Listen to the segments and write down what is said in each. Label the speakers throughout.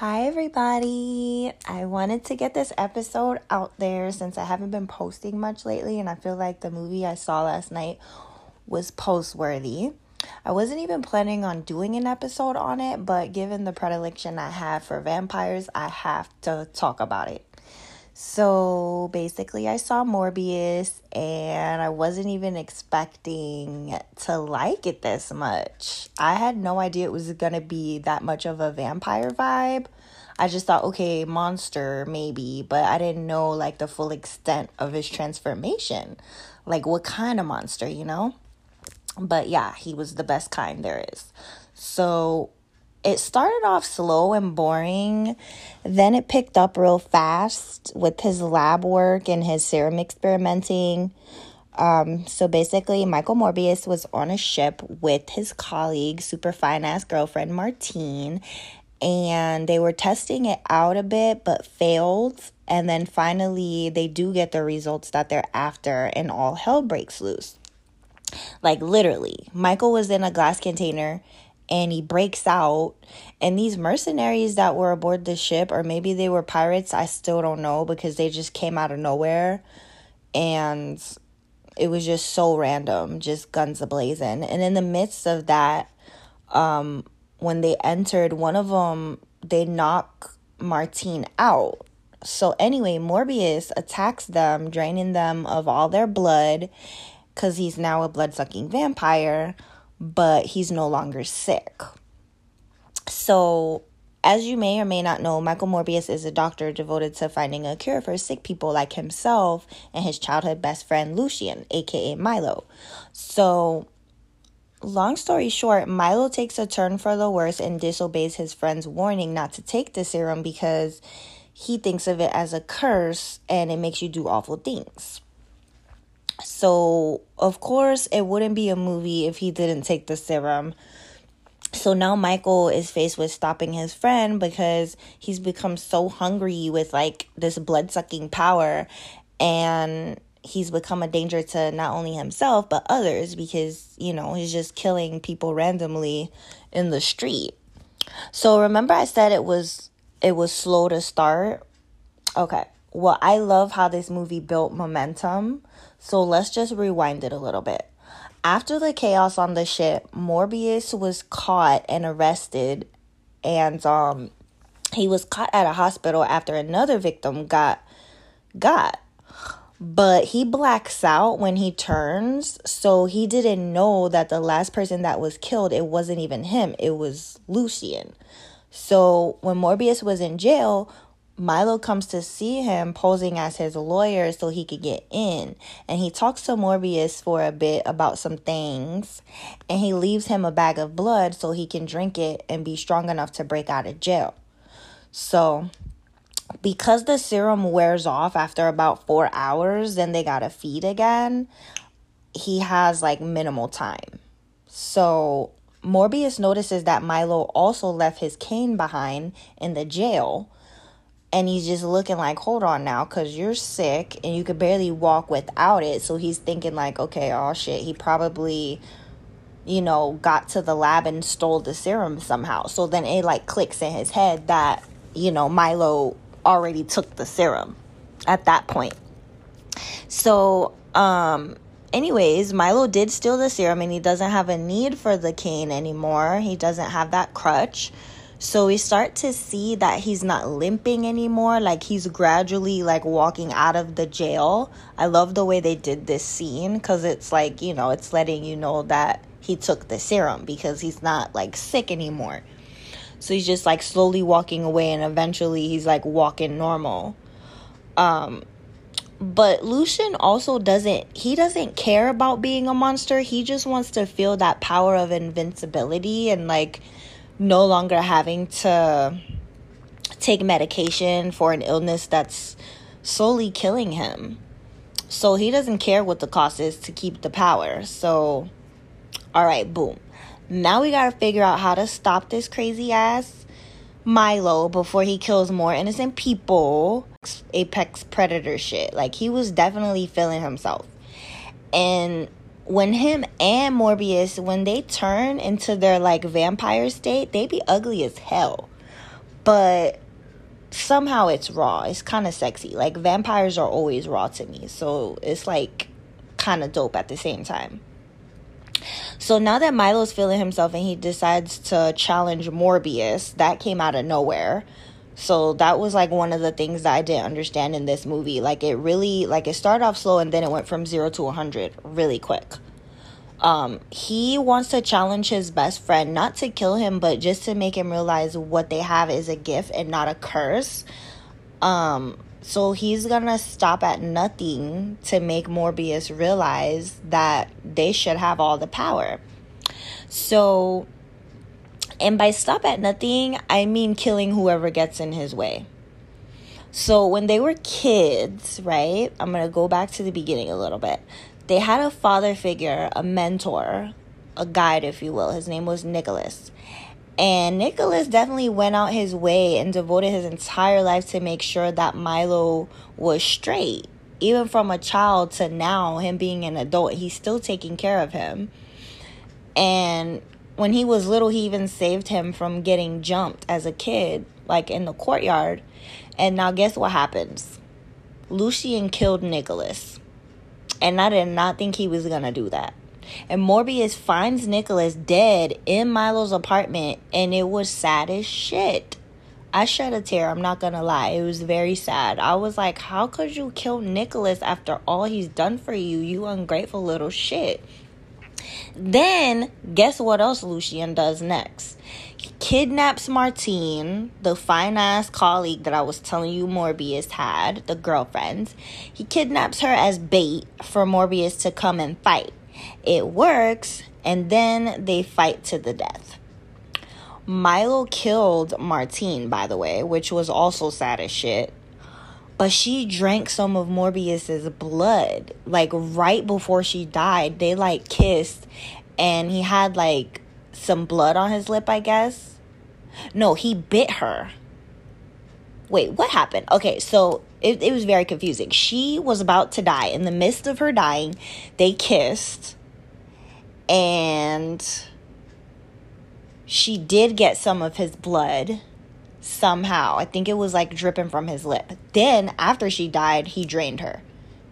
Speaker 1: Hi, everybody. I wanted to get this episode out there since I haven't been posting much lately, and I feel like the movie I saw last night was post worthy. I wasn't even planning on doing an episode on it, but given the predilection I have for vampires, I have to talk about it. So basically, I saw Morbius and I wasn't even expecting to like it this much. I had no idea it was gonna be that much of a vampire vibe. I just thought, okay, monster maybe, but I didn't know like the full extent of his transformation. Like, what kind of monster, you know? But yeah, he was the best kind there is. So it started off slow and boring. Then it picked up real fast with his lab work and his serum experimenting. Um, so basically, Michael Morbius was on a ship with his colleague, super fine ass girlfriend Martine, and they were testing it out a bit but failed. And then finally, they do get the results that they're after, and all hell breaks loose. Like literally, Michael was in a glass container and he breaks out. And these mercenaries that were aboard the ship or maybe they were pirates i still don't know because they just came out of nowhere. And it was just so random just guns ablazing. And in the midst of that um when they entered one of them they knock martine out. So anyway morbius attacks them draining them of all their blood because he's now a blood-sucking vampire but he's no longer sick. So, as you may or may not know, Michael Morbius is a doctor devoted to finding a cure for sick people like himself and his childhood best friend Lucien, aka Milo. So, long story short, Milo takes a turn for the worse and disobeys his friend's warning not to take the serum because he thinks of it as a curse and it makes you do awful things. So, of course, it wouldn't be a movie if he didn't take the serum. So now Michael is faced with stopping his friend because he's become so hungry with like this blood sucking power and he's become a danger to not only himself but others because, you know, he's just killing people randomly in the street. So remember I said it was it was slow to start? Okay. Well, I love how this movie built momentum so let's just rewind it a little bit. After the chaos on the ship, Morbius was caught and arrested, and um, he was caught at a hospital after another victim got got. But he blacks out when he turns, so he didn't know that the last person that was killed, it wasn't even him, it was Lucien. So when Morbius was in jail, Milo comes to see him posing as his lawyer so he could get in. And he talks to Morbius for a bit about some things. And he leaves him a bag of blood so he can drink it and be strong enough to break out of jail. So, because the serum wears off after about four hours, then they gotta feed again. He has like minimal time. So, Morbius notices that Milo also left his cane behind in the jail and he's just looking like hold on now because you're sick and you could barely walk without it. So he's thinking like okay oh shit he probably you know got to the lab and stole the serum somehow. So then it like clicks in his head that you know milo already took the serum at that point. So um anyways milo did steal the serum and he doesn't have a need for the cane anymore. He doesn't have that crutch so we start to see that he's not limping anymore, like he's gradually like walking out of the jail. I love the way they did this scene cuz it's like, you know, it's letting you know that he took the serum because he's not like sick anymore. So he's just like slowly walking away and eventually he's like walking normal. Um but Lucien also doesn't he doesn't care about being a monster. He just wants to feel that power of invincibility and like no longer having to take medication for an illness that's slowly killing him. So he doesn't care what the cost is to keep the power. So, all right, boom. Now we gotta figure out how to stop this crazy ass Milo before he kills more innocent people. Apex predator shit. Like, he was definitely feeling himself. And when him and Morbius, when they turn into their like vampire state, they be ugly as hell. but somehow it's raw. It's kind of sexy. Like vampires are always raw to me. So it's like kind of dope at the same time. So now that Milo's feeling himself and he decides to challenge Morbius, that came out of nowhere. So that was like one of the things that I didn't understand in this movie. Like it really like it started off slow and then it went from 0 to 100 really quick. Um he wants to challenge his best friend not to kill him but just to make him realize what they have is a gift and not a curse. Um so he's gonna stop at nothing to make Morbius realize that they should have all the power. So and by stop at nothing, I mean killing whoever gets in his way. So when they were kids, right? I'm going to go back to the beginning a little bit. They had a father figure, a mentor, a guide, if you will. His name was Nicholas. And Nicholas definitely went out his way and devoted his entire life to make sure that Milo was straight. Even from a child to now, him being an adult, he's still taking care of him. And when he was little, he even saved him from getting jumped as a kid, like in the courtyard. And now, guess what happens? Lucien killed Nicholas. And I did not think he was going to do that. And Morbius finds Nicholas dead in Milo's apartment, and it was sad as shit. I shed a tear, I'm not gonna lie. It was very sad. I was like, how could you kill Nicholas after all he's done for you, you ungrateful little shit? Then, guess what else Lucien does next? He kidnaps Martine, the fine ass colleague that I was telling you Morbius had, the girlfriend. He kidnaps her as bait for Morbius to come and fight. It works, and then they fight to the death. Milo killed Martine, by the way, which was also sad as shit but she drank some of Morbius's blood like right before she died. They like kissed and he had like some blood on his lip, I guess. No, he bit her. Wait, what happened? Okay, so it, it was very confusing. She was about to die. In the midst of her dying, they kissed and she did get some of his blood somehow. I think it was like dripping from his lip. Then, after she died, he drained her.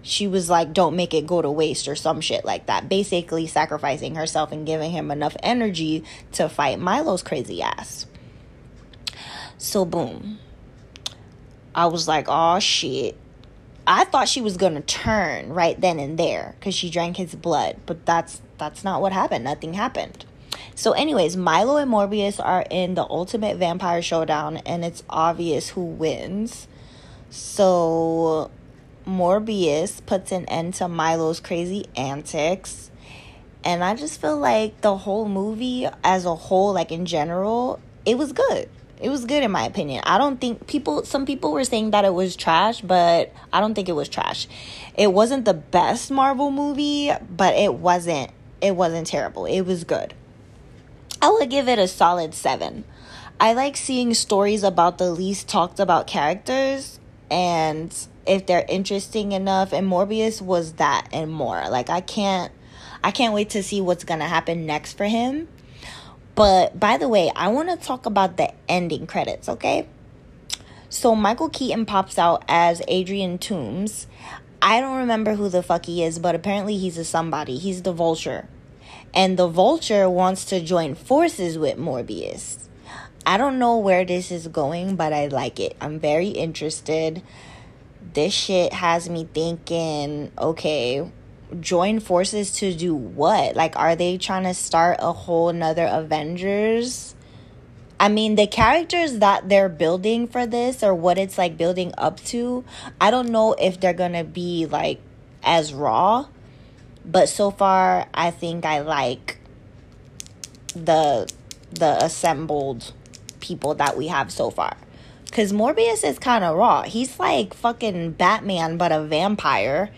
Speaker 1: She was like, don't make it go to waste or some shit like that. Basically, sacrificing herself and giving him enough energy to fight Milo's crazy ass. So, boom. I was like, oh shit. I thought she was gonna turn right then and there because she drank his blood, but that's that's not what happened. Nothing happened. So, anyways, Milo and Morbius are in the ultimate vampire showdown, and it's obvious who wins. So, Morbius puts an end to Milo's crazy antics. And I just feel like the whole movie as a whole, like in general, it was good. It was good in my opinion. I don't think people some people were saying that it was trash, but I don't think it was trash. It wasn't the best Marvel movie, but it wasn't it wasn't terrible. It was good. I would give it a solid seven. I like seeing stories about the least talked about characters and if they're interesting enough and Morbius was that and more. Like I can't I can't wait to see what's going to happen next for him. But by the way, I want to talk about the ending credits, okay? So Michael Keaton pops out as Adrian Toomes. I don't remember who the fuck he is, but apparently he's a somebody. He's the vulture and the vulture wants to join forces with Morbius. I don't know where this is going, but I like it. I'm very interested. This shit has me thinking, okay, join forces to do what? Like, are they trying to start a whole nother Avengers? I mean, the characters that they're building for this or what it's like building up to, I don't know if they're gonna be like as raw but so far I think I like the the assembled people that we have so far. Cause Morbius is kind of raw. He's like fucking Batman, but a vampire.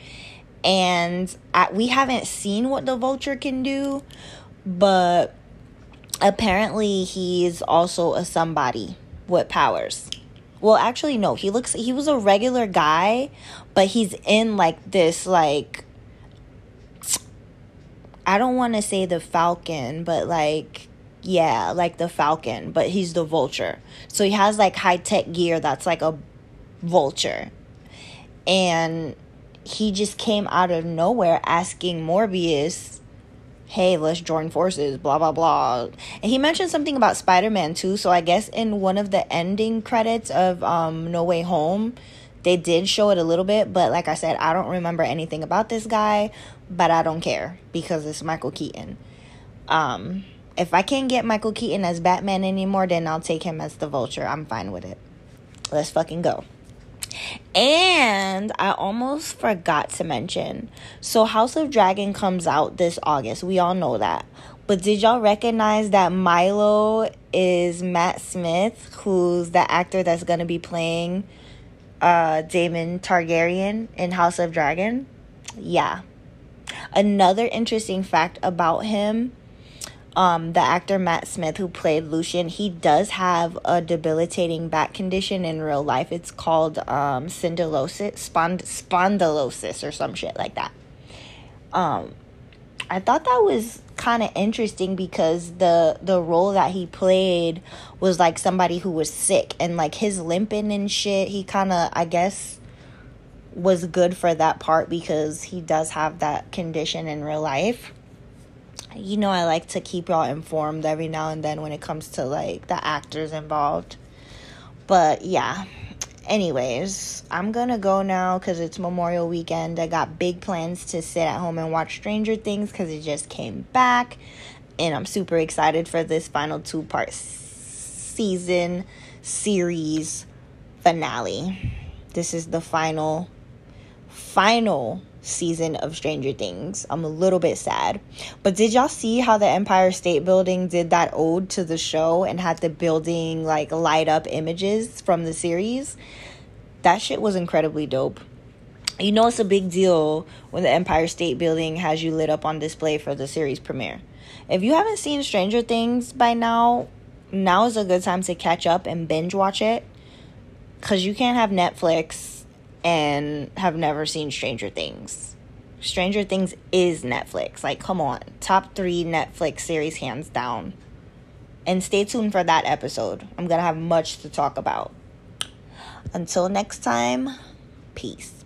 Speaker 1: And I, we haven't seen what the Vulture can do, but apparently he's also a somebody with powers. Well, actually, no. He looks. He was a regular guy, but he's in like this like I don't want to say the Falcon, but like Yeah, like the Falcon, but he's the Vulture. So he has like high tech gear that's like a Vulture. And he just came out of nowhere asking Morbius, hey, let's join forces, blah, blah, blah. And he mentioned something about Spider Man too. So I guess in one of the ending credits of um, No Way Home, they did show it a little bit. But like I said, I don't remember anything about this guy, but I don't care because it's Michael Keaton. Um, if I can't get Michael Keaton as Batman anymore, then I'll take him as the Vulture. I'm fine with it. Let's fucking go. And I almost forgot to mention. So House of Dragon comes out this August. We all know that. But did y'all recognize that Milo is Matt Smith, who's the actor that's going to be playing uh Daemon Targaryen in House of Dragon? Yeah. Another interesting fact about him um, the actor Matt Smith, who played Lucien, he does have a debilitating back condition in real life. It's called um, spond- spondylosis, or some shit like that. Um, I thought that was kind of interesting because the the role that he played was like somebody who was sick and like his limping and shit. He kind of, I guess, was good for that part because he does have that condition in real life you know I like to keep y'all informed every now and then when it comes to like the actors involved. But yeah. Anyways, I'm gonna go now because it's Memorial Weekend. I got big plans to sit at home and watch Stranger Things because it just came back. And I'm super excited for this final two part season series finale. This is the final, final season of Stranger Things. I'm a little bit sad. But did y'all see how the Empire State Building did that ode to the show and had the building like light up images from the series? That shit was incredibly dope. You know it's a big deal when the Empire State Building has you lit up on display for the series premiere. If you haven't seen Stranger Things by now, now is a good time to catch up and binge watch it. Cause you can't have Netflix and have never seen Stranger Things. Stranger Things is Netflix. Like, come on. Top three Netflix series, hands down. And stay tuned for that episode. I'm going to have much to talk about. Until next time, peace.